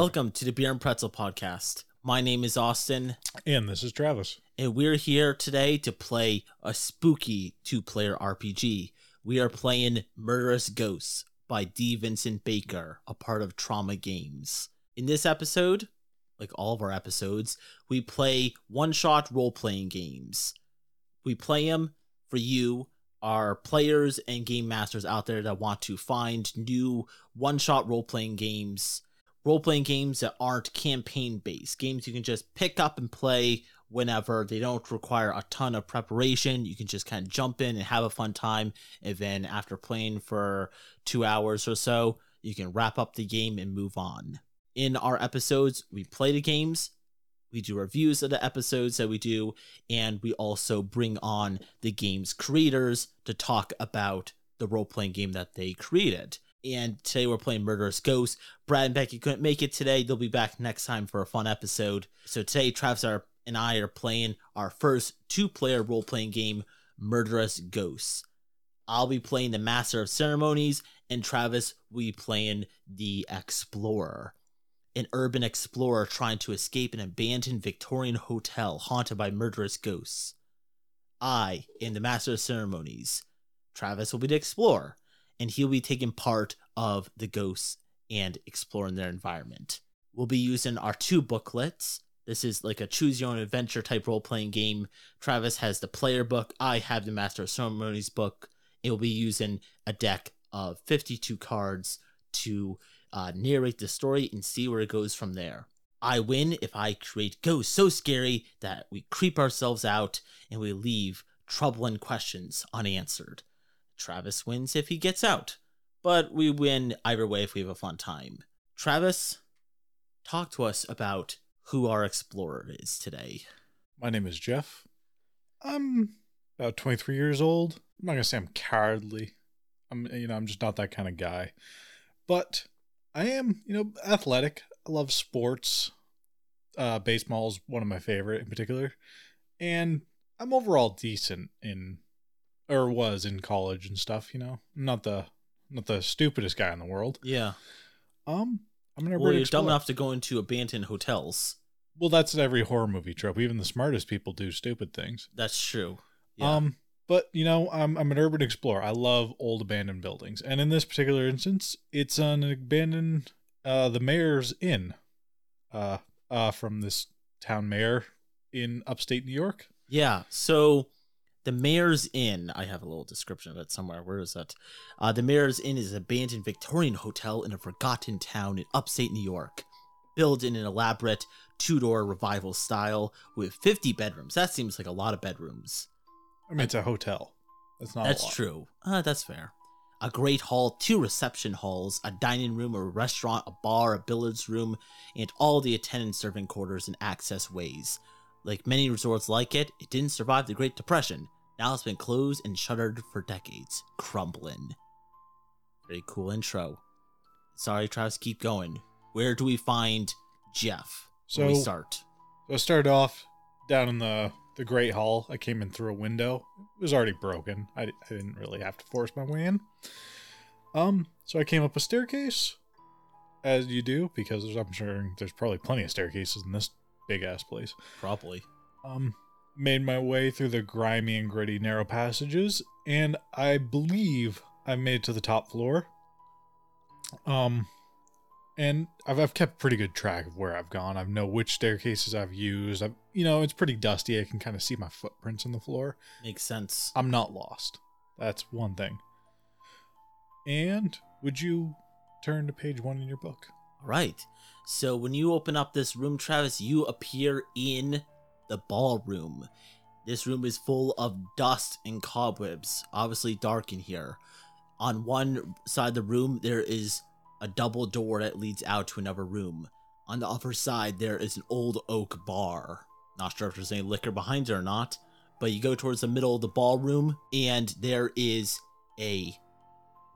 Welcome to the Beer and Pretzel podcast. My name is Austen, And this is Travis. and we're here today to play a spooky two player RPG. We are playing Murderous Ghosts by D. Vincent Baker, a part of Trauma Games. In this episode, like all of our episodes, we play one shot role playing games. We play them for you, our players and game masters out there that want to find new one shot role playing games role playing games that aren't campaign based, games you can just pick up and play whenever. They don't require a ton of preparation. You can just kind of jump in and have a fun time. And then after playing for two hours or so, you can wrap up the game and move on. In our episodes, we play the games, we do reviews of the episodes that we do, and we also bring on the game's creators to talk about the role playing game that they created. And today we're playing Murderous Ghosts. Brad and Becky couldn't make it today. They'll be back next time for a fun episode. So today, Travis are, and I are playing our first two player role playing game, Murderous Ghosts. I'll be playing the Master of Ceremonies, and Travis will be playing the Explorer. An urban explorer trying to escape an abandoned Victorian hotel haunted by murderous ghosts. I am the Master of Ceremonies. Travis will be the Explorer and he'll be taking part of the ghosts and exploring their environment. We'll be using our two booklets. This is like a choose your own adventure type role playing game. Travis has the player book. I have the Master of Ceremonies book. We'll be using a deck of 52 cards to uh, narrate the story and see where it goes from there. I win if I create ghosts so scary that we creep ourselves out and we leave troubling questions unanswered. Travis wins if he gets out, but we win either way if we have a fun time. Travis, talk to us about who our explorer is today. My name is Jeff. I'm about 23 years old. I'm not gonna say I'm cowardly. I'm you know I'm just not that kind of guy, but I am you know athletic. I love sports. Uh, baseball is one of my favorite in particular, and I'm overall decent in or was in college and stuff. You know, not the not the stupidest guy in the world. Yeah. Um, I'm an urban Well, you're dumb enough to go into abandoned hotels. Well, that's every horror movie trope. Even the smartest people do stupid things. That's true. Yeah. Um, but you know, I'm I'm an urban explorer. I love old abandoned buildings, and in this particular instance, it's an abandoned uh the mayor's inn, uh uh from this town mayor in upstate New York. Yeah. So the Mayor's Inn, I have a little description of it somewhere. Where is that? Uh, the Mayor's Inn is an abandoned Victorian hotel in a forgotten town in upstate New York. Built in an elaborate Tudor revival style with 50 bedrooms. That seems like a lot of bedrooms. I mean, it's a hotel. That's not. That's true. Uh, that's fair. A great hall, two reception halls, a dining room, a restaurant, a bar, a billiards room, and all the attendant serving quarters and access ways. Like many resorts like it, it didn't survive the Great Depression. Now it's been closed and shuttered for decades, crumbling. Very cool intro. Sorry, Travis, keep going. Where do we find Jeff? when we So- start. So I started off down in the the great hall. I came in through a window. It was already broken. I, I didn't really have to force my way in. Um, so I came up a staircase, as you do, because I'm sure there's probably plenty of staircases in this big ass place. Probably. Um, made my way through the grimy and gritty narrow passages, and I believe I made it to the top floor. Um, and I've, I've kept pretty good track of where I've gone. I know which staircases I've used. I've, you know, it's pretty dusty. I can kind of see my footprints on the floor. Makes sense. I'm not lost. That's one thing. And would you turn to page one in your book? All right. So when you open up this room, Travis, you appear in the ballroom. This room is full of dust and cobwebs, obviously dark in here. On one side of the room, there is a double door that leads out to another room. On the other side, there is an old oak bar. Not sure if there's any liquor behind it or not, but you go towards the middle of the ballroom, and there is a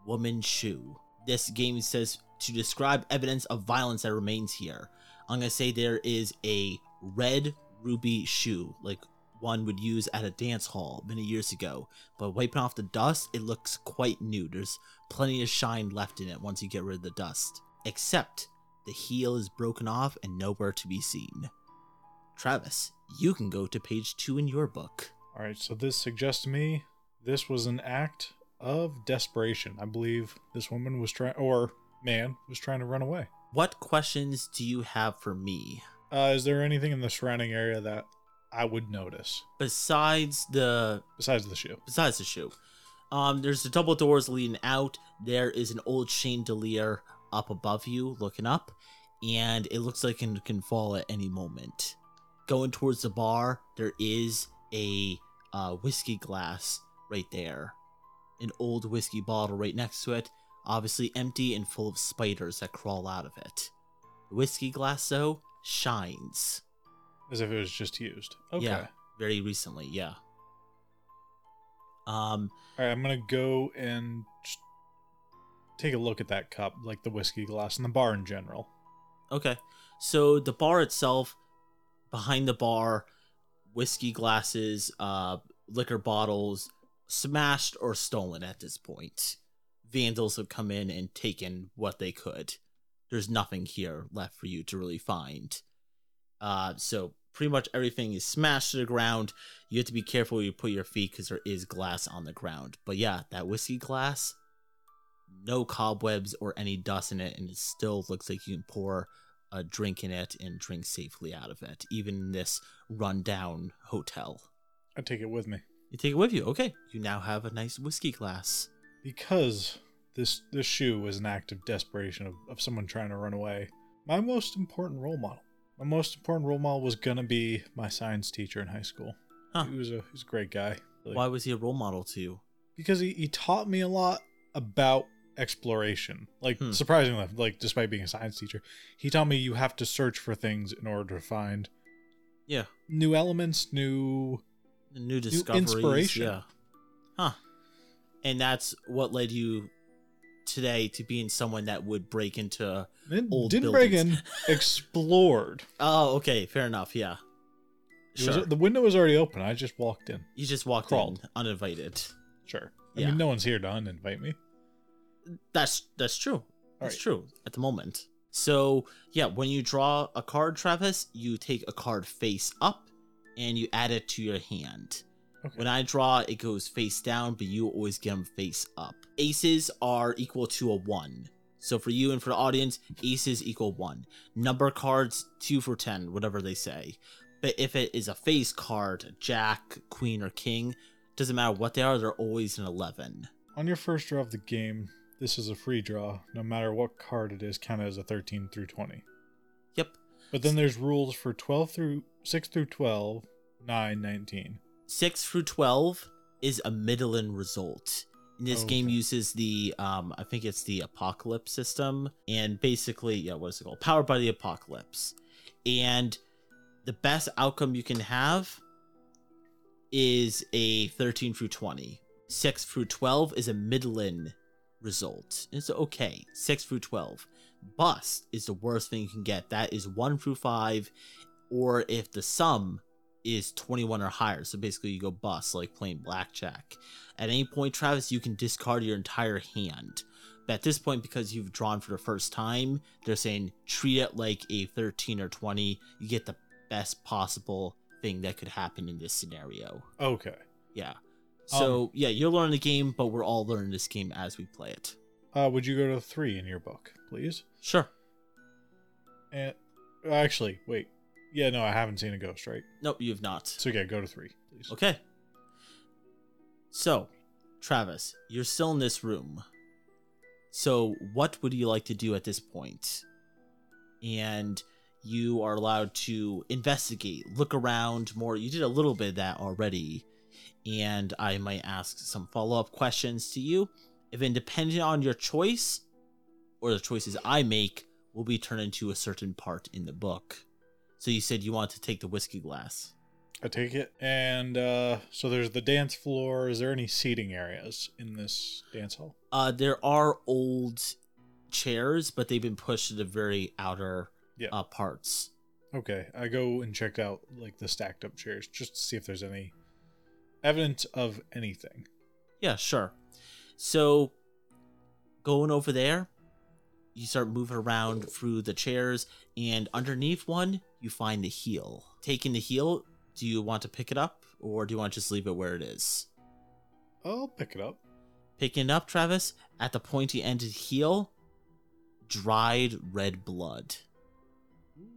woman's shoe. This game says to describe evidence of violence that remains here. I'm gonna say there is a red ruby shoe, like one would use at a dance hall many years ago. But wiping off the dust, it looks quite new. There's plenty of shine left in it once you get rid of the dust. Except The heel is broken off and nowhere to be seen. Travis, you can go to page two in your book. All right, so this suggests to me this was an act of desperation. I believe this woman was trying, or man was trying to run away. What questions do you have for me? Uh, is there anything in the surrounding area that I would notice Besides the besides the shoe? besides the shoe, um, there's the double doors leading out. There is an old chandelier up above you, looking up, and it looks like it can fall at any moment. Going towards the bar, there is a uh, whiskey glass right there, an old whiskey bottle right next to it, obviously empty and full of spiders that crawl out of it. The whiskey glass, though, shines. As if it was just used. Okay. Yeah, very recently, yeah. Um, All right, I'm gonna go and take a look at that cup, like the whiskey glass and the bar in general. okay. So the bar itself, behind the bar, whiskey glasses, uh, liquor bottles, smashed or stolen at this point. Vandals have come in and taken what they could. There's nothing here left for you to really find. Uh, so pretty much everything is smashed to the ground. You have to be careful where you put your feet because there is glass on the ground. But yeah, that whiskey glass, no cobwebs or any dust in it, and it still looks like you can pour a drink in it and drink safely out of it, even in this rundown hotel. I take it with me You take it with you. Okay, you now have a nice whiskey glass. Because this this shoe was an act of desperation of, of someone trying to run away. My most important role model. My most important role model was gonna be my science teacher in high school. Huh. He was a he was a great guy. Really. Why was he a role model to you? because he, he taught me a lot about exploration. Like Hmm. surprisingly, like despite being a science teacher, he taught me you have to search for things in order to find Yeah, new elements, new new discoveries. inspiration. Yeah, huh? And that's what led you today to being someone that would break into. It Old didn't break buildings. in, explored. Oh, okay, fair enough. Yeah, It was- sure. the window was already open. I just walked in. you just walked crawled. in uninvited. Sure. I Yeah. mean, no one's here to uninvite me. That's that's true. That's right. true at the moment. So yeah, when you draw a card, Travis, you take a card face up and you add it to your hand. Okay. When I draw, it goes face down, but you always get them face up. Aces are equal to a one. So for you and for the audience, aces equal one. Number cards, two for ten, whatever they say. But if it is a face card, jack, queen, or king, doesn't matter what they are, they're always an eleven. On your first draw of the game, this is a free draw. No matter what card it is, counted as a 13 through 20. Yep. But then there's rules for 12 through 6 through 12, 9, 19. 6 through 12 is a middling result. And this game Okay. uses the, um, I think it's the Apocalypse system. And basically, yeah, what is it called? Powered by the Apocalypse. And the best outcome you can have is a 13 through 20. 6 through 12 is a middling result. It's okay. 6 through 12. Bust is the worst thing you can get. That is 1 through 5. Or if the sum is 21 or higher. So basically, you go bust like playing blackjack. At any point, Travis, you can discard your entire hand. But at this point, because you've drawn for the first time, they're saying treat it like a 13 or 20. You get the best possible thing that could happen in this scenario. Okay. Yeah. So, yeah, you're learning the game, but we're all learning this game as we play it. Uh, would you go to 3 in your book, please? Sure. And actually, wait. Yeah, no, I haven't seen a ghost, right? Nope, you have not. So yeah, go to 3, please. Okay. So, Travis, you're still in this room. So, what would you like to do at this point? And you are allowed to investigate, look around more. You did a little bit of that already. And I might ask some follow up questions to you. If independent on your choice, or the choices I make, will be turned into a certain part in the book. So, you said you want to take the whiskey glass. I take it. And uh, so there's the dance floor. Is there any seating areas in this dance hall? Uh, there are old chairs, but they've been pushed to the very outer Yeah. uh, parts. Okay, I go and check out like the stacked up chairs just to see if there's any evidence of anything. Yeah, sure. So, going over there, you start moving around through the chairs, and underneath one, you find the heel. Taking the heel, do you want to pick it up, or do you want to just leave it where it is? I'll pick it up. Picking it up, Travis, at the pointy ended heel, dried red blood.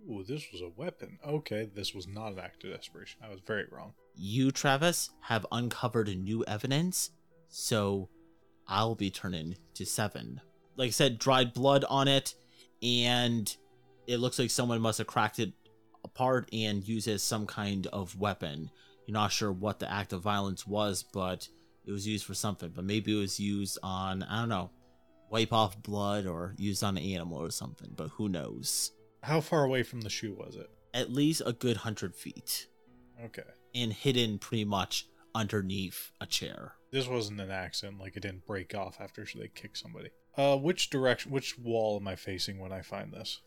Ooh, this was a weapon. Okay, this was not an act of desperation. I was very wrong. You, Travis, have uncovered new evidence, so I'll be turning to seven. Like I said, dried blood on it, and it looks like someone must have cracked it apart and used it as some kind of weapon. You're not sure what the act of violence was, but it was used for something. But maybe it was used on, I don't know, wipe off blood or used on an animal or something, but who knows? How far away from the shoe was it? At least a good hundred feet Okay. and hidden pretty much underneath a chair. This wasn't an accident, like it didn't break off after they kicked somebody. Uh, which direction, which wall am I facing when I find this?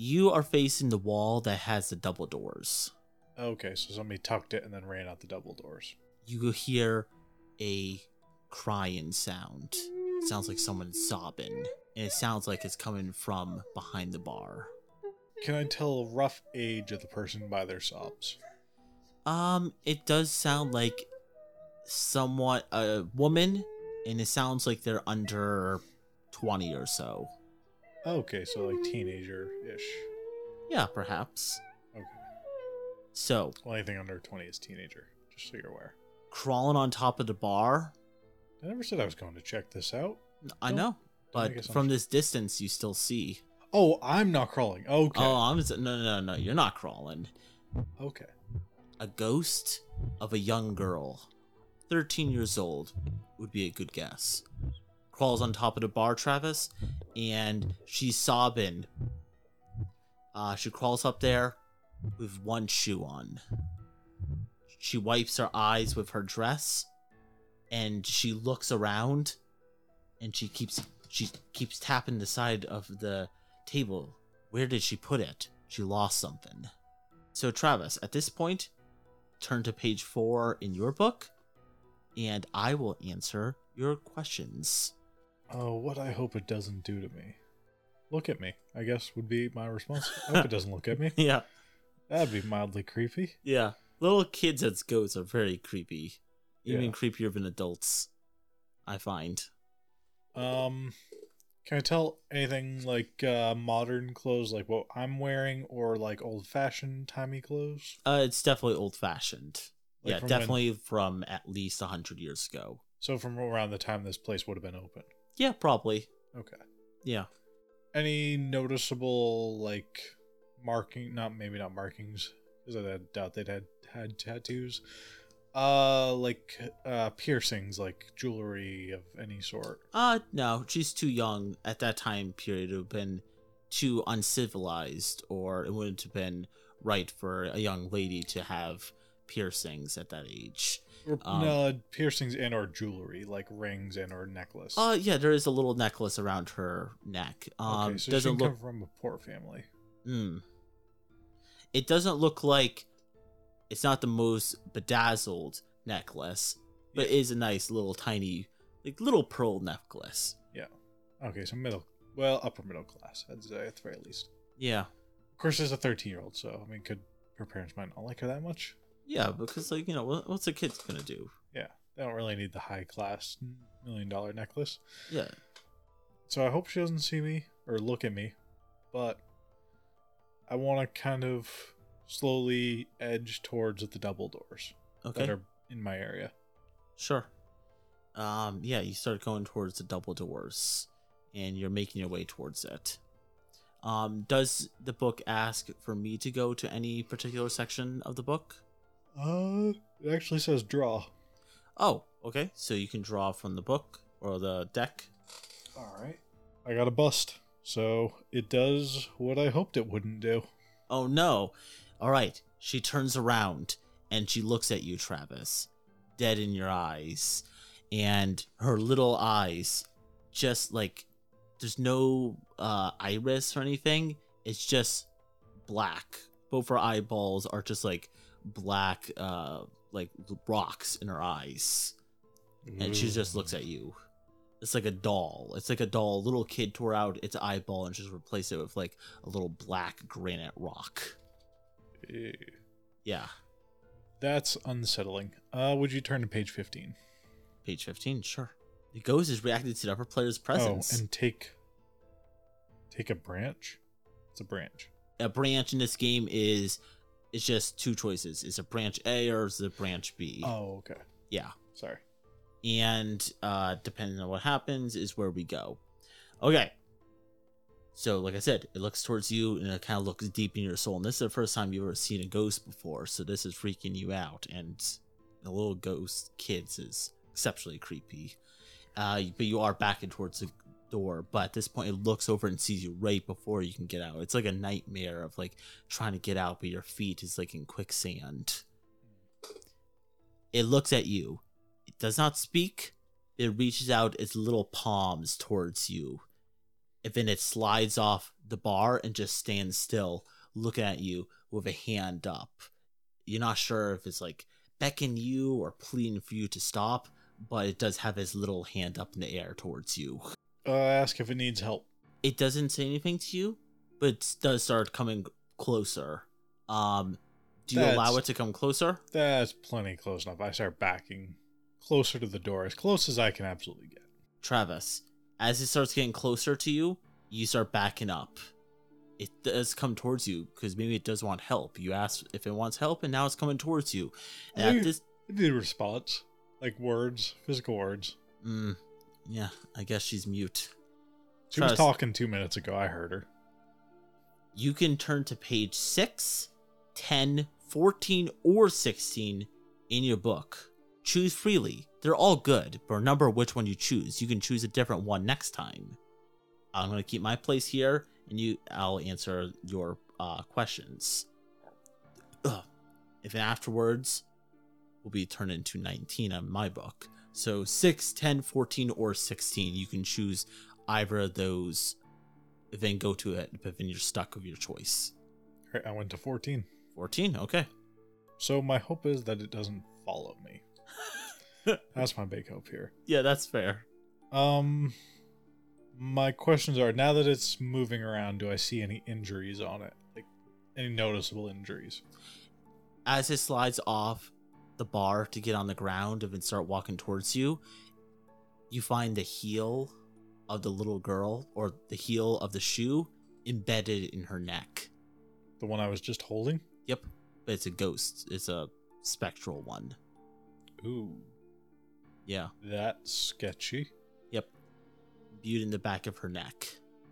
You are facing the wall that has the double doors. Okay, so somebody tucked it and then ran out the double doors. You will hear a crying sound. It sounds like someone sobbing, and it sounds like it's coming from behind the bar. Can I tell a rough age of the person by their sobs? Um, it does sound like somewhat a woman, and it sounds like they're under 20 or so. Okay, so like teenager ish. Yeah, perhaps. Okay. So, Well, anything under 20 is teenager, just so you're aware. crawling on top of the bar. I never said I was going to check this out. I Don't- know, but from this distance, you still see. Oh, I'm not crawling. Okay. Oh, I'm no, no, no, no. You're not crawling. okay. A ghost of a young girl, 13 years old, would be a good guess. Crawls on top of the bar, Travis, and she's sobbing. Uh, she crawls up there with one shoe on. She wipes her eyes with her dress, and she looks around, and she keeps she keeps tapping the side of the table. Where did she put it? She lost something. So, Travis, at this point, turn to page four in your book, and I will answer your questions. Oh, what I hope it doesn't do to me. Look at me, I guess would be my response. I hope it doesn't look at me. Yeah, That'd be mildly creepy. yeah. Little kids as goats are very creepy, even Yeah. creepier than adults. I find. Um, can I tell anything like uh, modern clothes, like what I'm wearing, or like old fashioned timey clothes? Uh, it's definitely old fashioned. Like yeah, from when- definitely from at least a hundred years ago. So from around the time this place would have been open. Yeah, probably. Okay. Yeah. Any noticeable like marking? Not maybe not markings, because I doubt they'd had had tattoos. Uh, like uh piercings, like jewelry of any sort. Uh, no, she's too young at that time period. It would have been too uncivilized, or it wouldn't have been right for a young lady to have piercings at that age. Or, Um, no, piercings and or jewelry, like rings and or necklace. Uh, yeah, there is a little necklace around her neck. Um, okay, so she doesn't can look. from a poor family. Mm. It doesn't look like. It's not the most bedazzled necklace, but it is a nice little tiny, like little pearl necklace. Yeah. Okay, so middle, well, upper middle class, I'd say at the very least. Yeah, Of course, there's a 13 year old, so I mean, could her parents might not like her that much? Yeah, because like you know, what's a kid's gonna do? Yeah, they don't really need the high class million dollar necklace. Yeah, So I hope she doesn't see me or look at me, but I want to kind of slowly edge towards the double doors okay. that are in my area. Sure. Um, yeah, you start going towards the double doors, and you're making your way towards it. Um, does the book ask for me to go to any particular section of the book? Uh, it actually says draw. Oh, okay. So you can draw from the book or the deck. All right. I got a bust, so it does what I hoped it wouldn't do. Oh no. All right. She turns around and she looks at you, Travis, dead in your eyes. And her little eyes just like there's no uh iris or anything. It's just black. Both her eyeballs are just like black uh like rocks in her eyes. And she just looks at you. It's like a doll. It's like a doll. A little kid tore out its eyeball and just replaced it with like a little black granite rock. Eh, Yeah. That's unsettling. Uh, would you turn to page 15? Page 15, sure. The ghost is reacting to the upper player's presence. Oh, and take take a branch. It's a branch. a branch in this game is it's just two choices. Is it branch A or is it branch B? Oh, okay. Yeah. Sorry. And uh depending on what happens is where we go. Okay. So like I said, it looks towards you and it kind of looks deep in your soul. And this is the first time you've ever seen a ghost before, so this is freaking you out. And the little ghost kids is exceptionally creepy. Uh, but you are backing towards the door. But at this point, it looks over and sees you right before you can get out. It's like a nightmare of like trying to get out, but your feet is like in quicksand. It looks at you. It does not speak. It reaches out its little palms towards you. And then it slides off the bar and just stands still, looking at you with a hand up. You're not sure if it's like beckoning you or pleading for you to stop, but it does have its little hand up in the air towards you. Uh, ask if it needs help. It doesn't say anything to you, but it does start coming closer. Um, do you allow it to come closer? That's plenty close enough. I start backing closer to the door, as close as I can absolutely get. Travis, as it starts getting closer to you, you start backing up. It does come towards you because maybe it does want help. You ask if it wants help, and now it's coming towards you. And at this, I did a response, like words, physical words. mm, yeah, I guess she's mute. She was talking two minutes ago. I heard her. You can turn to page 6, 10, 14, or 16 in your book. Choose freely. They're all good, but remember which one you choose. You can choose a different one next time. I'm going to keep my place here, and you I'll answer your uh, questions. Ugh. If afterwards will be turned into 19 on my book. So 6, 10, 14, or 16. You can choose either of those then go to it, but then you're stuck with your choice. All right, I went to 14. 14, okay. So my hope is that it doesn't follow me. That's my big hope here. Yeah, that's fair. Um, my questions are: now that it's moving around, do I see any injuries on it? Like any noticeable injuries? As it slides off the bar to get on the ground and then start walking towards you, you find the heel of the little girl or the heel of the shoe embedded in her neck. The one I was just holding. Yep, but it's a ghost. It's a spectral one. Ooh, Yeah, that's sketchy. yep. Viewed in the back of her neck.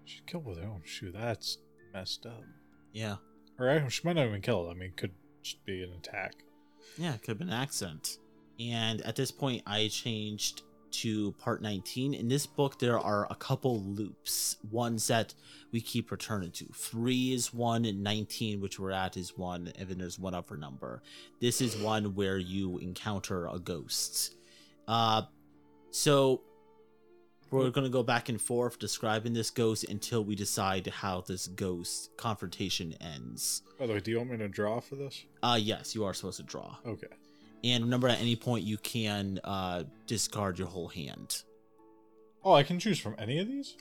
She killed with her own shoe. That's messed up. Yeah, Or I- she might not even kill it. I mean, it could just be an attack. Yeah, it could have been an accident. And at this point, I changed to part 19. In this book, there are a couple loops, ones that we keep returning to. Three is one, and 19, which we're at, is one, and then there's one other number. This is one where you encounter a ghost. Uh, so we're going to go back and forth describing this ghost until we decide how this ghost confrontation ends. By the way, do you want me to draw for this? Uh, yes, you are supposed to draw. Okay. And remember, at any point, you can uh, discard your whole hand. Oh, I can choose from any of these.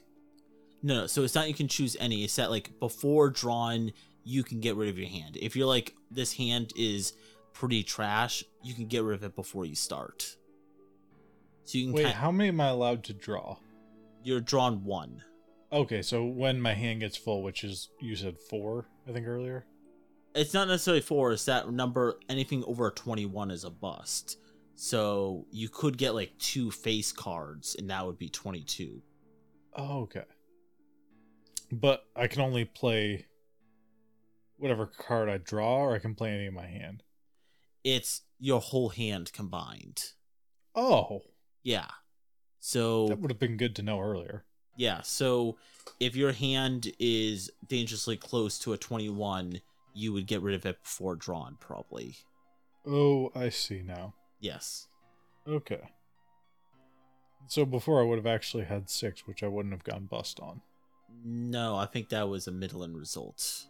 No, no, so it's not you can choose any. It's that, like, before drawing, you can get rid of your hand. If you're like, this hand is pretty trash, you can get rid of it before you start. So you can Wait, kind how many am I allowed to draw? you're drawn one. Okay, so when my hand gets full, which is you said four, I think earlier. It's not necessarily four, it's that number, anything over 21 is a bust. So you could get like two face cards, and that would be 22. Oh, okay. But I can only play whatever card I draw, or I can play any in my hand. It's your whole hand combined. Oh, Yeah. So that would have been good to know earlier. yeah, so if your hand is dangerously close to a 21, you would get rid of it before drawn probably. Oh, I see now. Yes. Okay. So before I would have actually had six, which I wouldn't have gone bust on. No, I think that was a middling result.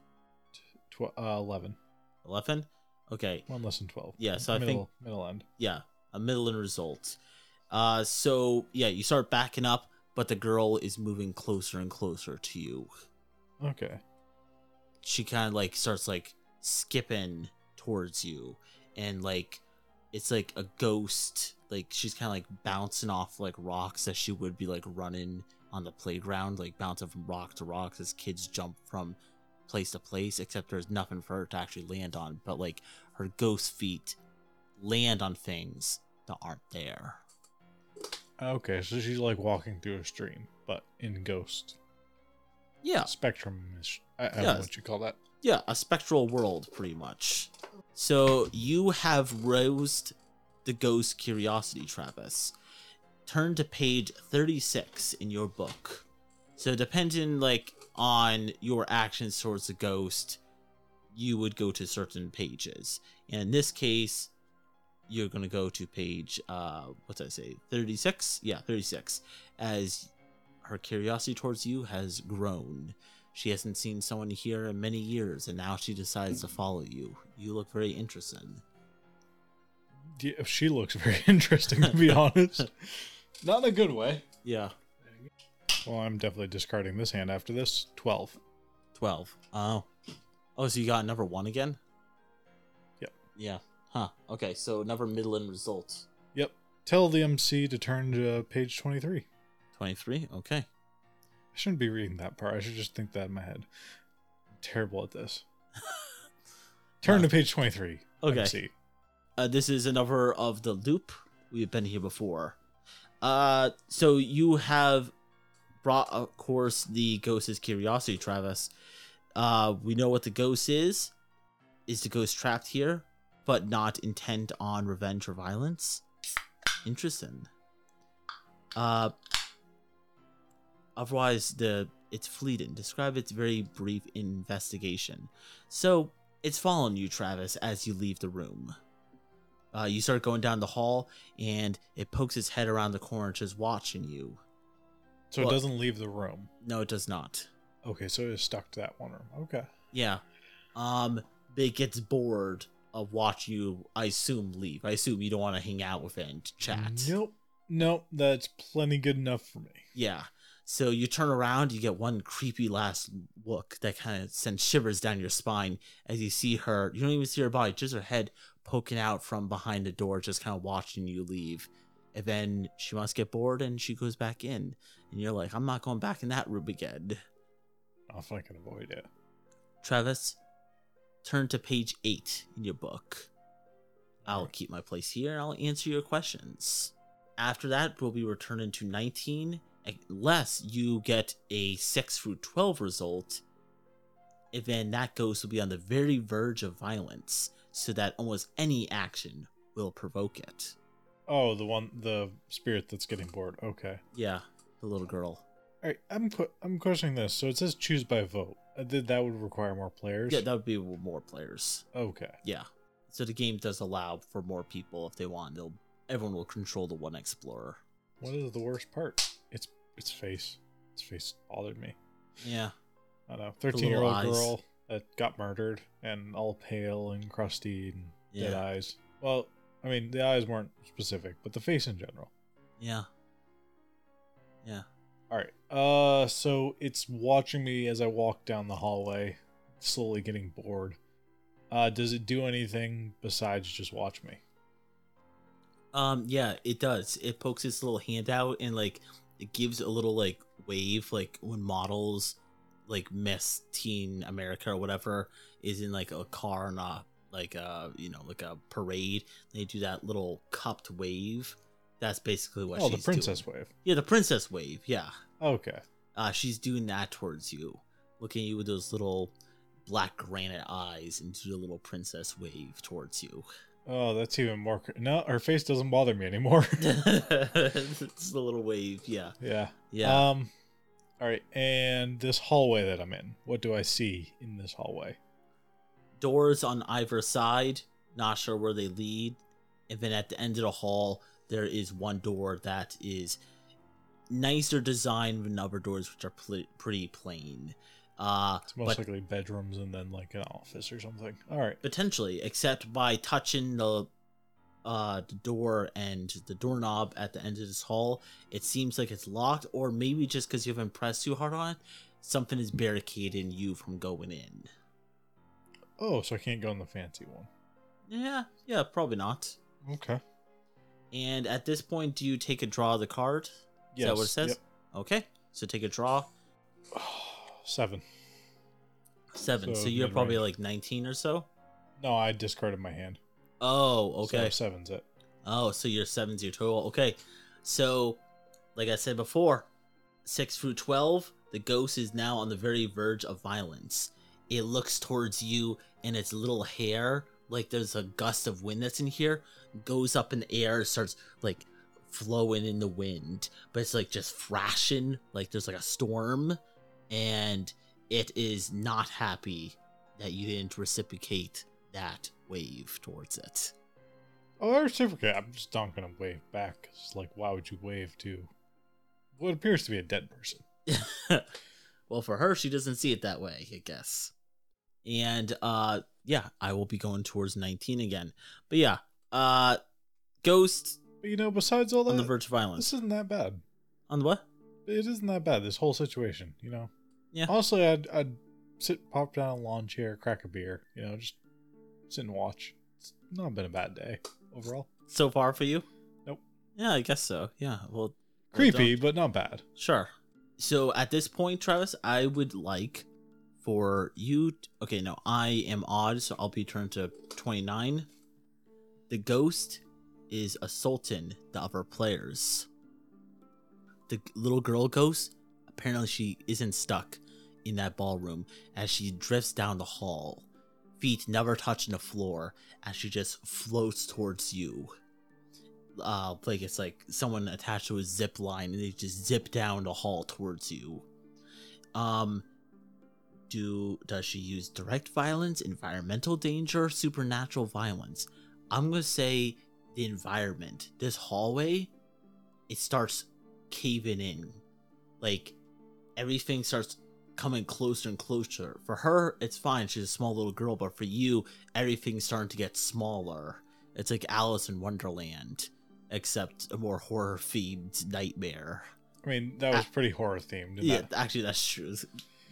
Tw- uh, 11. 11? Okay. One less than 12. Yeah, so I think- middle end. Yeah, a middling result. Uh, so yeah, you start backing up, but the girl is moving closer and closer to you. Okay. She kind of like starts like skipping towards you, and like it's like a ghost. Like she's kind of like bouncing off like rocks as she would be like running on the playground, like bouncing from rock to rock as kids jump from place to place. Except there's nothing for her to actually land on, but like her ghost feet land on things that aren't there. Okay, so she's like walking through a stream, but in ghost Yeah, spectrum. Is, I, I don't Yeah. know what you call that. yeah, a spectral world, pretty much. So you have roused the ghost curiosity, Travis. Turn to page 36 in your book. So depending like on your actions towards the ghost, you would go to certain pages. And in this case, you're gonna go to page uh what did I say? 36? Yeah, 36. As her curiosity towards you has grown. She hasn't seen someone here in many years, and now she decides to follow you. You look very interesting. Yeah, she looks very interesting to be honest. Not in a good way. Yeah. Well, I'm definitely discarding this hand after this. Twelve. 12. Oh. Oh, so you got number one again? Yep. Yeah. Huh. Okay, so another middling result. Yep. Tell the MC to turn to page twenty-three. 23? Okay. I shouldn't be reading that part. I should just think that in my head. I'm terrible at this. Turn to page 23. Okay. MC. Uh, this is another of the loop. We've been here before. Uh, so you have brought, of course, the ghost's curiosity, Travis. Uh, we know what the ghost is. Is the ghost trapped here, but not intent on revenge or violence? Interesting. Uh, otherwise, the it's fleeting. Describe its very brief investigation. So it's following you, Travis, as you leave the room. Uh, you start going down the hall, and it pokes its head around the corner, just watching you. So What? it doesn't leave the room. No, it does not. Okay, so it's stuck to that one room. Okay. Yeah. Um, it gets bored of watching you. I assume leave. I assume you don't want to hang out with it and chat. Nope. Nope. That's plenty good enough for me. Yeah. So you turn around, you get one creepy last look that kind of sends shivers down your spine as you see her. You don't even see her body, just her head poking out from behind the door, just kind of watching you leave. And then she must get bored and she goes back in. And you're like, I'm not going back in that room again. I'll I can avoid it. Travis, turn to page eight in your book. I'll keep my place here and I'll answer your questions. After that, we'll be returning to 19, unless you get a 6 through 12 result. And then that ghost will be on the very verge of violence, so that almost any action will provoke it. Oh, the one, the spirit that's getting bored. Okay. Yeah, the little girl. All right. I'm que- I'm questioning this. So it says choose by vote. Uh, th- that would require more players. Yeah, that would be more players. Okay. Yeah. So the game does allow for more people if they want. They'll everyone will control the one explorer. What is the worst part? It's its face. Its face bothered me. Yeah. I don't know. Thirteen year old eyes. girl that got murdered and all pale and crusty and dead eyes. Well, I mean the eyes weren't specific, but the face in general. Yeah. Yeah. All right. Uh, so it's watching me as I walk down the hallway, slowly getting bored. Uh, does it do anything besides just watch me? Um yeah, it does. It pokes its little hand out and like it gives a little like wave like when models like Miss Teen America or whatever is in like a car and a like a you know like a parade. They do that little cupped wave. That's basically what oh, the princess doing. wave. Yeah, the princess wave. Yeah. Okay. Uh, she's doing that towards you, looking at you with those little black granite eyes and do a little princess wave towards you. Oh, that's even more. cr- No, her face doesn't bother me anymore. it's the little wave, yeah, yeah. yeah. Um. All right, and this hallway that I'm in. What do I see in this hallway? Doors on either side, not sure where they lead. And then at the end of the hall, there is one door that is nicer design than other doors, which are pl- pretty plain. Uh, It's most but likely bedrooms and then like an office or something. All right. potentially, except by touching the uh, the door and the doorknob at the end of this hall, it seems like it's locked, or maybe just because you haven't pressed too hard on it, something is barricading you from going in. Oh, so I can't go in the fancy one. Yeah, yeah, probably not. Okay. And at this point, do you take a draw of the card? Is that what it says? Yep. Okay, so take a draw. Seven. Seven. So, So you're probably mid-range. like 19 or so? No, I discarded my hand. Oh, okay. So seven's it. Oh, so your seven's your total. Okay. So, like I said before, six through 12, the ghost is now on the very verge of violence. It looks towards you, and its little hair, like there's a gust of wind that's in here, goes up in the air, starts like flowing in the wind, but it's like just thrashing, like there's like a storm, and it is not happy that you didn't reciprocate that wave towards it. Oh, I reciprocate. I'm just not gonna wave back. It's like, why would you wave to what appears to be a dead person? well, for her, she doesn't see it that way, I guess. And uh yeah, I will be going towards 19 again. But yeah, uh Ghost you know, besides all that, on the verge of violence. this isn't that bad. On the what? It isn't that bad. This whole situation, you know. Yeah. Honestly, I'd I'd sit, pop down a lawn chair, crack a beer, you know, just sit and watch. It's not been a bad day overall. So far for you? Nope. Yeah, I guess so. Yeah. Well, well Creepy, done. but not bad. Sure. So at this point, Travis, I would like for you. t- okay, no, I am odd, so I'll be turned to 29. The ghost is assaulting the other players. The little girl ghost, apparently, she isn't stuck in that ballroom as she drifts down the hall, feet never touching the floor, as she just floats towards you. Uh like it's like someone attached to a zip line and they just zip down the hall towards you. Um do does she use direct violence environmental danger supernatural violence? I'm gonna say the environment this hallway it starts caving in like everything starts coming closer and closer for her it's fine she's a small little girl but for you everything's starting to get smaller it's like alice in wonderland except a more horror themed nightmare. I mean, that was ah. pretty horror themed. Yeah, actually, that's true.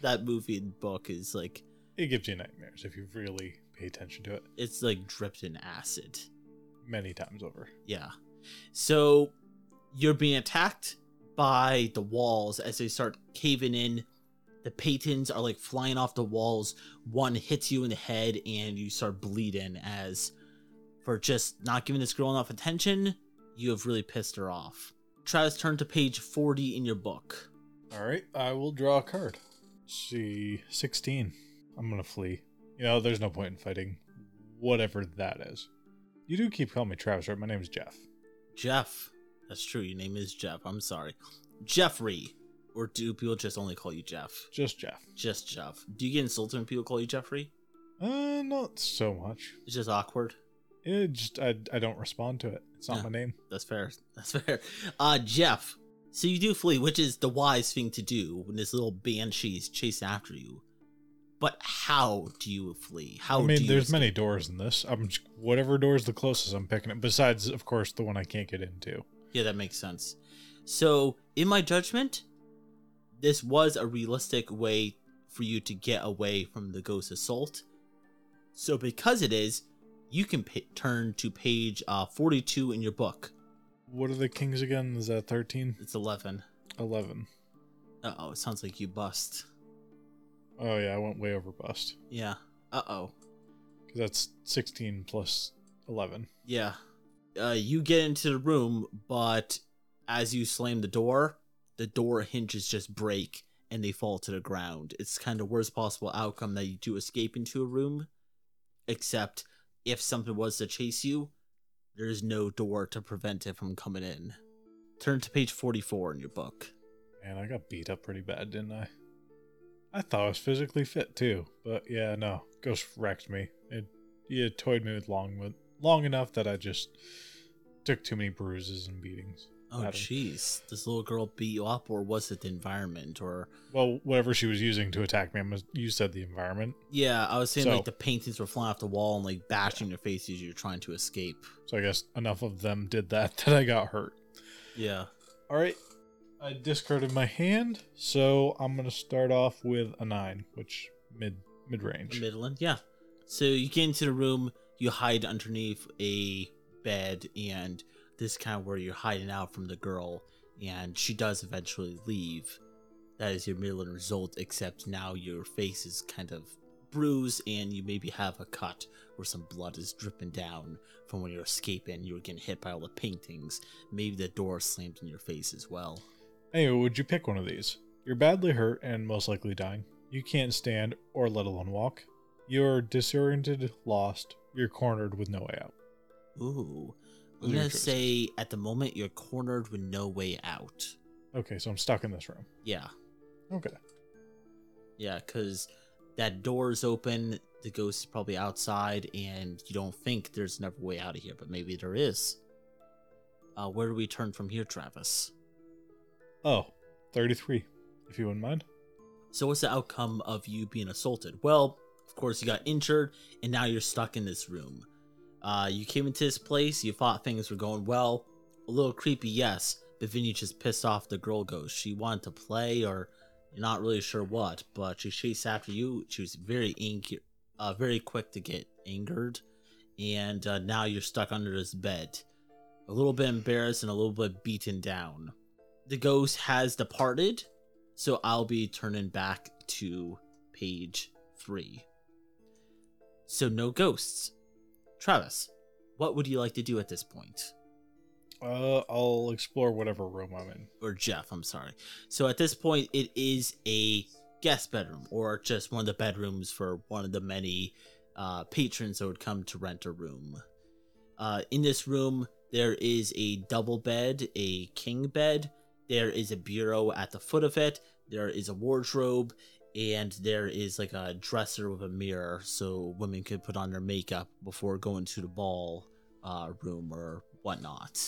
That movie and book is like It gives you nightmares if you really pay attention to it it's like dripped in acid. Many times over. Yeah. So you're being attacked by the walls as they start caving in. The patons are like flying off the walls. One hits you in the head and you start bleeding as for just not giving this girl enough attention, you have really pissed her off. Travis, turn to page 40 in your book. All right, I will draw a card. see, 16. I'm going to flee. You know, there's no point in fighting whatever that is. You do keep calling me Travis, right? My name's Jeff. Jeff. That's true. Your name is Jeff. I'm sorry. Jeffrey. Or do people just only call you Jeff? Just Jeff. Just Jeff. Do you get insulted when people call you Jeffrey? Uh, not so much. It's just awkward. It just, I, I don't respond to it. It's not Yeah. my name. That's fair. That's fair. Uh, Jeff. So you do flee, which is the wise thing to do when this little banshees chasing after you. But how do you flee? How I mean, there's escape? many doors in this. I'm just, whatever door is the closest, I'm picking it. Besides, of course, the one I can't get into. Yeah, that makes sense. So, in my judgment, this was a realistic way for you to get away from the ghost assault. So, because it is, you can pa turn to page uh, 42 in your book. What are the kings again? Is that 13? It's 11. 11. Uh oh, it sounds like you bust. Oh, yeah, I went way over bust. Yeah. Uh oh. Because that's 16 plus 11. Yeah. Uh, you get into the room, but as you slam the door, the door hinges just break and they fall to the ground. It's kind of worst possible outcome that you do escape into a room, except if something was to chase you, there's no door to prevent it from coming in. Turn to page 44 in your book. Man, I got beat up pretty bad, didn't I? I thought I was physically fit too, but yeah, no. Ghost wrecked me. It, it toyed me with long long enough that I just took too many bruises and beatings. Oh, jeez. This little girl beat you up, or was it the environment? Or Well, whatever she was using to attack me, I'm, you said the environment. yeah, I was saying So- like the paintings were flying off the wall and like bashing your face as you're trying to escape. So I guess enough of them did that that I got hurt. Yeah. All right. I discarded my hand, so I'm gonna start off with a nine, which mid mid range. Midland, yeah. So you get into the room, you hide underneath a bed, and this is kind of where you're hiding out from the girl, and she does eventually leave. That is your Midland result, except now your face is kind of bruised, and you maybe have a cut where some blood is dripping down from when you're escaping. You were getting hit by all the paintings. Maybe the door slammed in your face as well. Anyway, would you pick one of these? You're badly hurt and most likely dying. You can't stand or let alone walk. You're disoriented, lost. You're cornered with no way out. Ooh. I'm gonna say at the moment you're cornered with no way out. Okay, so I'm stuck in this room. Yeah. Okay. Yeah, because that door is open, the ghost is probably outside, and you don't think there's another way out of here, but maybe there is. Uh, where do we turn from here, Travis? Oh, 33, if you wouldn't mind. So, what's the outcome of you being assaulted? Well, of course, you got injured, and now you're stuck in this room. Uh, you came into this place, you thought things were going well. A little creepy, yes, but then you just pissed off the girl ghost. She wanted to play, or you're not really sure what, but she chased after you. She was very angry, uh, very quick to get angered, and uh, now you're stuck under this bed. A little bit embarrassed and a little bit beaten down. The ghost has departed, so I'll be turning back to page three. So no ghosts. Travis, what would you like to do at this point? Uh, I'll explore whatever room I'm in. Or Jeff, I'm sorry. So at this point, it is a guest bedroom, or just one of the bedrooms for one of the many uh, patrons that would come to rent a room. Uh, in this room, there is a double bed, a king bed. There is a bureau at the foot of it. There is a wardrobe, and there is like a dresser with a mirror, so women could put on their makeup before going to the ball uh, room or whatnot.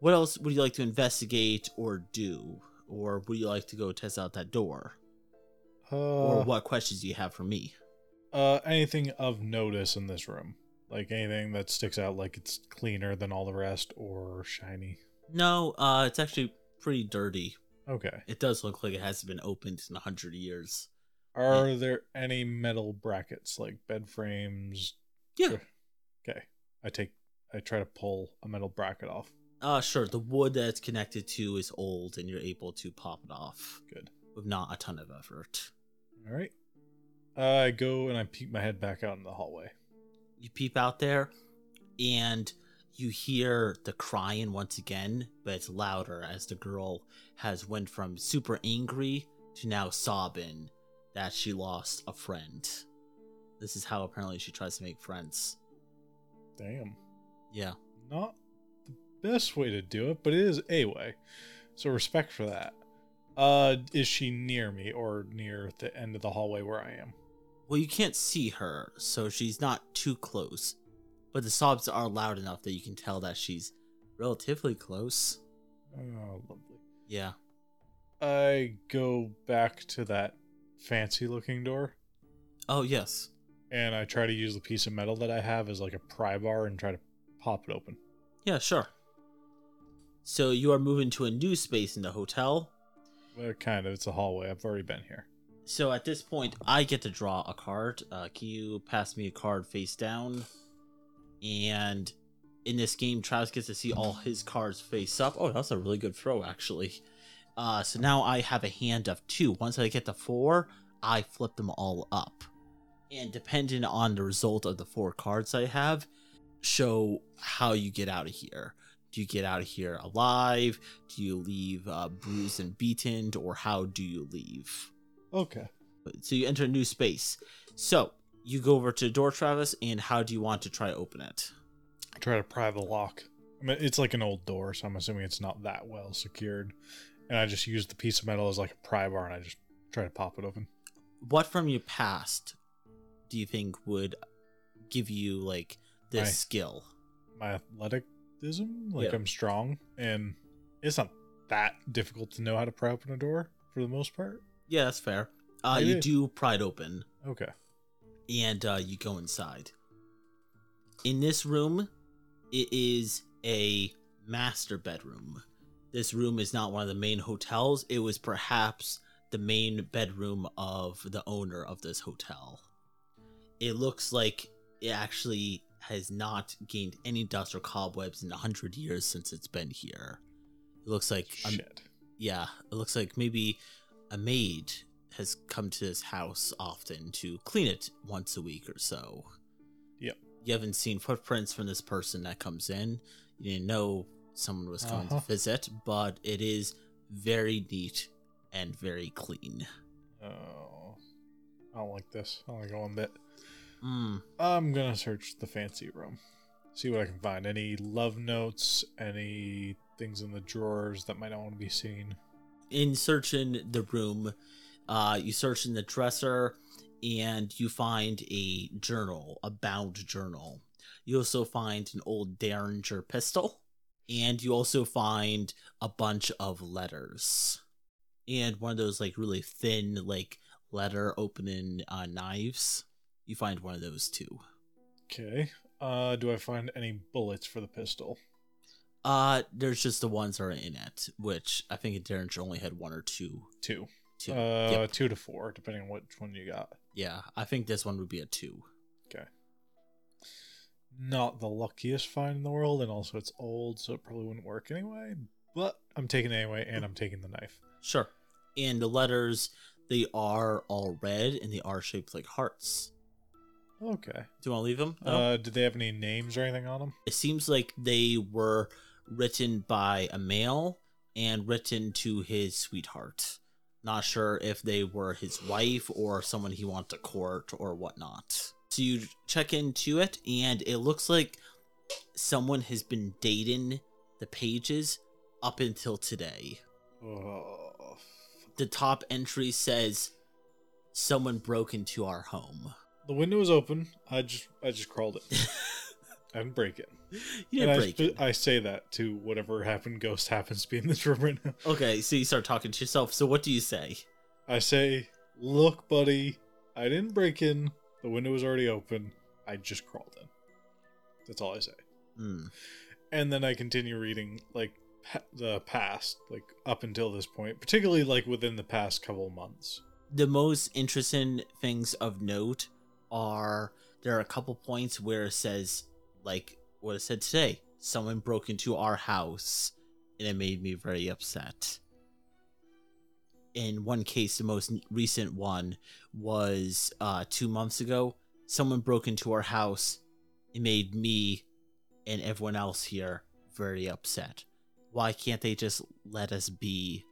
What else would you like to investigate or do, or would you like to go test out that door, Uh, or what questions do you have for me? Uh, anything of notice in this room? Like anything that sticks out, like it's cleaner than all the rest, or shiny? No, uh, it's actually pretty dirty. Okay. It does look like it hasn't been opened in a hundred years. Are there any metal brackets, like bed frames? Yeah. Okay. I take. I try to pull a metal bracket off. Uh, sure. The wood that it's connected to is old, and you're able to pop it off Good. with not a ton of effort. All right. I go and I peek my head back out in the hallway. You peep out there, and you hear the crying once again, but it's louder as the girl has went from super angry to now sobbing that she lost a friend. This is how apparently she tries to make friends. Damn. Yeah. Not the best way to do it, but it is a way. So respect for that. Uh, is she near me or near the end of the hallway where I am? Well, you can't see her, so she's not too close. But the sobs are loud enough that you can tell that she's relatively close. Oh, lovely. Yeah. I go back to that fancy looking door Oh, yes. and I try to use the piece of metal that I have as like a pry bar and try to pop it open. Yeah, sure. So you are moving to a new space in the hotel. Well, kind of. It's a hallway. I've already been here. So at this point, I get to draw a card. Uh, can you pass me a card face down? And in this game, Travis gets to see all his cards face up. Oh, that's a really good throw, actually. Uh, so now I have a hand of two. Once I get to four, I flip them all up. And depending on the result of the four cards I have, show how you get out of here. Do you get out of here alive? Do you leave uh, bruised and beaten? Or how do you leave? Okay. So you enter a new space. So you go over to the door, Travis, and how do you want to try to open it? I try to pry the lock. I mean, it's like an old door, so I'm assuming it's not that well secured. And I just use the piece of metal as like a pry bar and I just try to pop it open. What from your past do you think would give you like this My- skill? My athleticism, like Yeah. I'm strong, and it's not that difficult to know how to pry open a door for the most part. Yeah, that's fair. Uh, you do pry it open, Okay. And uh, you go inside. In this room, it is a master bedroom. This room is not one of the main hotels. It was perhaps the main bedroom of the owner of this hotel. It looks like it actually has not gained any dust or cobwebs in a hundred years since it's been here. It looks like a Shit. yeah, it looks like maybe a maid has come to this house often to clean it once a week or so. Yep. You haven't seen footprints from this person that comes in. You didn't know someone was coming Uh-huh. to visit, but it is very neat and very clean. Oh, I don't like this. I only go one bit. Mm, I'm gonna search the fancy room, see what I can find. Any love notes, any things in the drawers that might not want to be seen. in searching the room, uh, you search in the dresser and you find a journal, a bound journal. You also find an old Derringer pistol, and you also find a bunch of letters, and one of those like really thin like letter opening uh, knives. You find one of those too. Okay. Uh, do I find any bullets for the pistol? Uh, there's just the ones that are in it, which I think Derringer only had one or two. Two. Two. Uh, Yep. two to four, depending on which one you got. Yeah, I think this one would be a two. Okay. Not the luckiest find in the world, and also it's old, so it probably wouldn't work anyway. But I'm taking it anyway, and I'm taking the knife. Sure. And the letters, they are all red and they are shaped like hearts. Okay. Do you want to leave them? No? Uh, did they have any names or anything on them? it seems like they were written by a male and written to his sweetheart. Not sure if they were his wife or someone he wanted to court or whatnot. So you check into it, and it looks like someone has been dating the pages up until today. Oh, The top entry says, Someone broke into our home. the window was open. I just, I just crawled it. I didn't break it. You didn't I, break it. I say that to whatever happened, ghost happens to be in this room right now. Okay, so you start talking to yourself. So what do you say? I say, look, buddy, I didn't break in. The window was already open. I just crawled in. That's all I say. Hmm. And then I continue reading, like, the past, like, up until this point, particularly, like, within the past couple months. The most interesting things of note are there are a couple points where it says, like what it said today, someone broke into our house, and it made me very upset. In one case, the most recent one was uh, two months ago. Someone broke into our house. It made me and everyone else here very upset. Why can't they just let us be?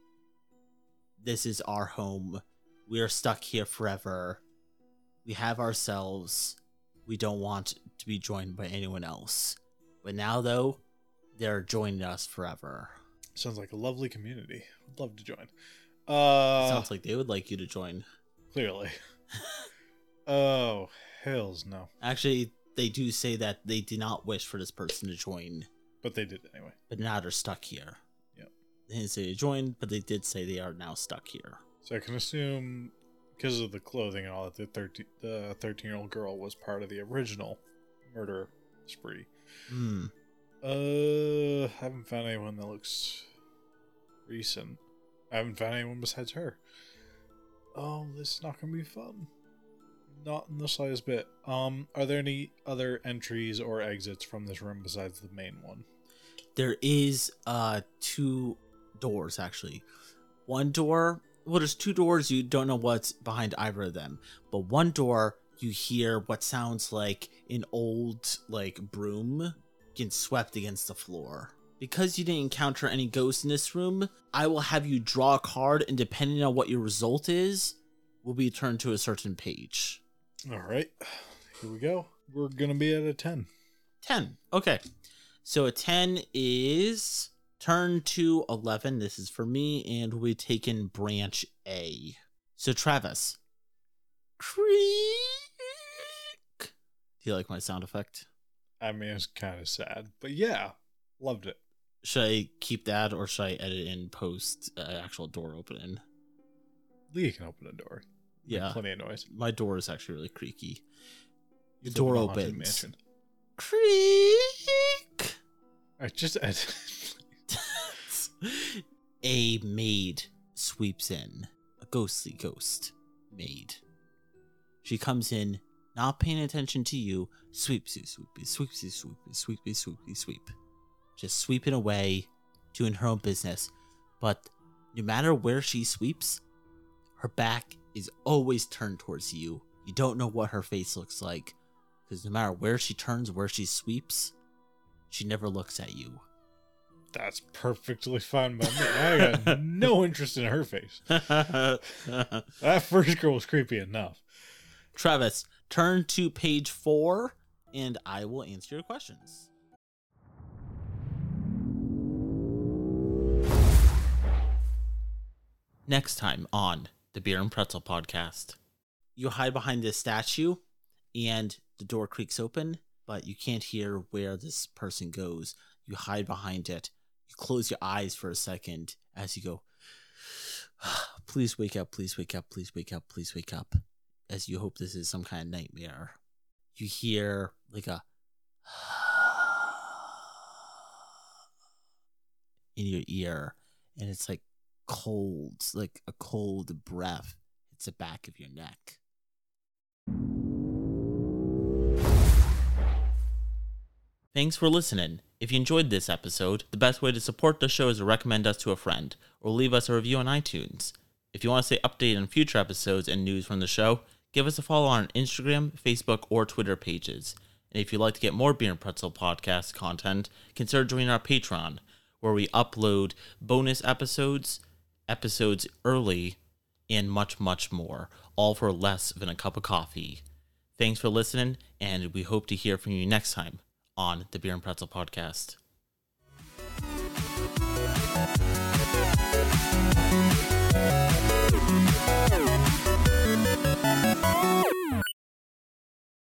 This is our home. We are stuck here forever. We have ourselves. We don't want to be joined by anyone else. But now, though, they're joining us forever. Sounds like a lovely community. Would love to join. Uh, Sounds like they would like you to join. clearly. oh, hells no. Actually, they do say that they did not wish for this person to join, But they did anyway. but now they're stuck here. Yep. They didn't say they joined, but they did say they are now stuck here. So I can assume, because of the clothing and all that, the 13, the 13 year old girl was part of the original murder spree. Hmm. Uh, haven't found anyone that looks recent. I haven't found anyone besides her. Oh, this is not gonna be fun. Not in the slightest bit. Um, are there any other entries or exits from this room besides the main one? there is uh two doors actually one door well there's two doors you don't know what's behind either of them but one door you hear what sounds like an old like broom getting swept against the floor because you didn't encounter any ghosts in this room i will have you draw a card and depending on what your result is will be turned to a certain page All right, here we go. We're gonna be at a 10. 10. Okay. So a 10 is turn to 11. This is for me, and we take in branch A. So, Travis. Creak. Do you like my sound effect? I mean, it's kind of sad, but yeah, loved it. Should I keep that or should I edit in post uh, actual door opening? Lee can open a door. Make Yeah. plenty of noise. My door is actually really creaky. The You door in a haunted opens. Creak. I just a maid sweeps in. A ghostly ghost maid. She comes in, not paying attention to you. Sweepsy, sweepy, sweepsy, sweepy, sweepy, sweepy, sweep. Just sweeping away, doing her own business. But no matter where she sweeps, her back is always turned towards you. You don't know what her face looks like. Because no matter where she turns, where she sweeps, she never looks at you. That's perfectly fine by me. I got no interest in her face. That first girl was creepy enough. Travis, turn to page four and I will answer your questions. Next time on the Beer and Pretzel podcast, you hide behind this statue and the door creaks open, but you can't hear where this person goes. You hide behind it. You close your eyes for a second as you go, Please wake up, please wake up, please wake up, please wake up as you hope this is some kind of nightmare. You hear like a in your ear, and it's like cold, like a cold breath hits the back of your neck. Thanks for listening. If you enjoyed this episode, the best way to support the show is to recommend us to a friend or leave us a review on iTunes. If you want to stay updated on future episodes and news from the show, give us a follow on Instagram, Facebook, or Twitter pages. And if you'd like to get more Beer and Pretzel podcast content, consider joining our Patreon, where we upload bonus episodes, episodes early, and much, much more, all for less than a cup of coffee. Thanks for listening, and we hope to hear from you next time on the Beer and Pretzel podcast.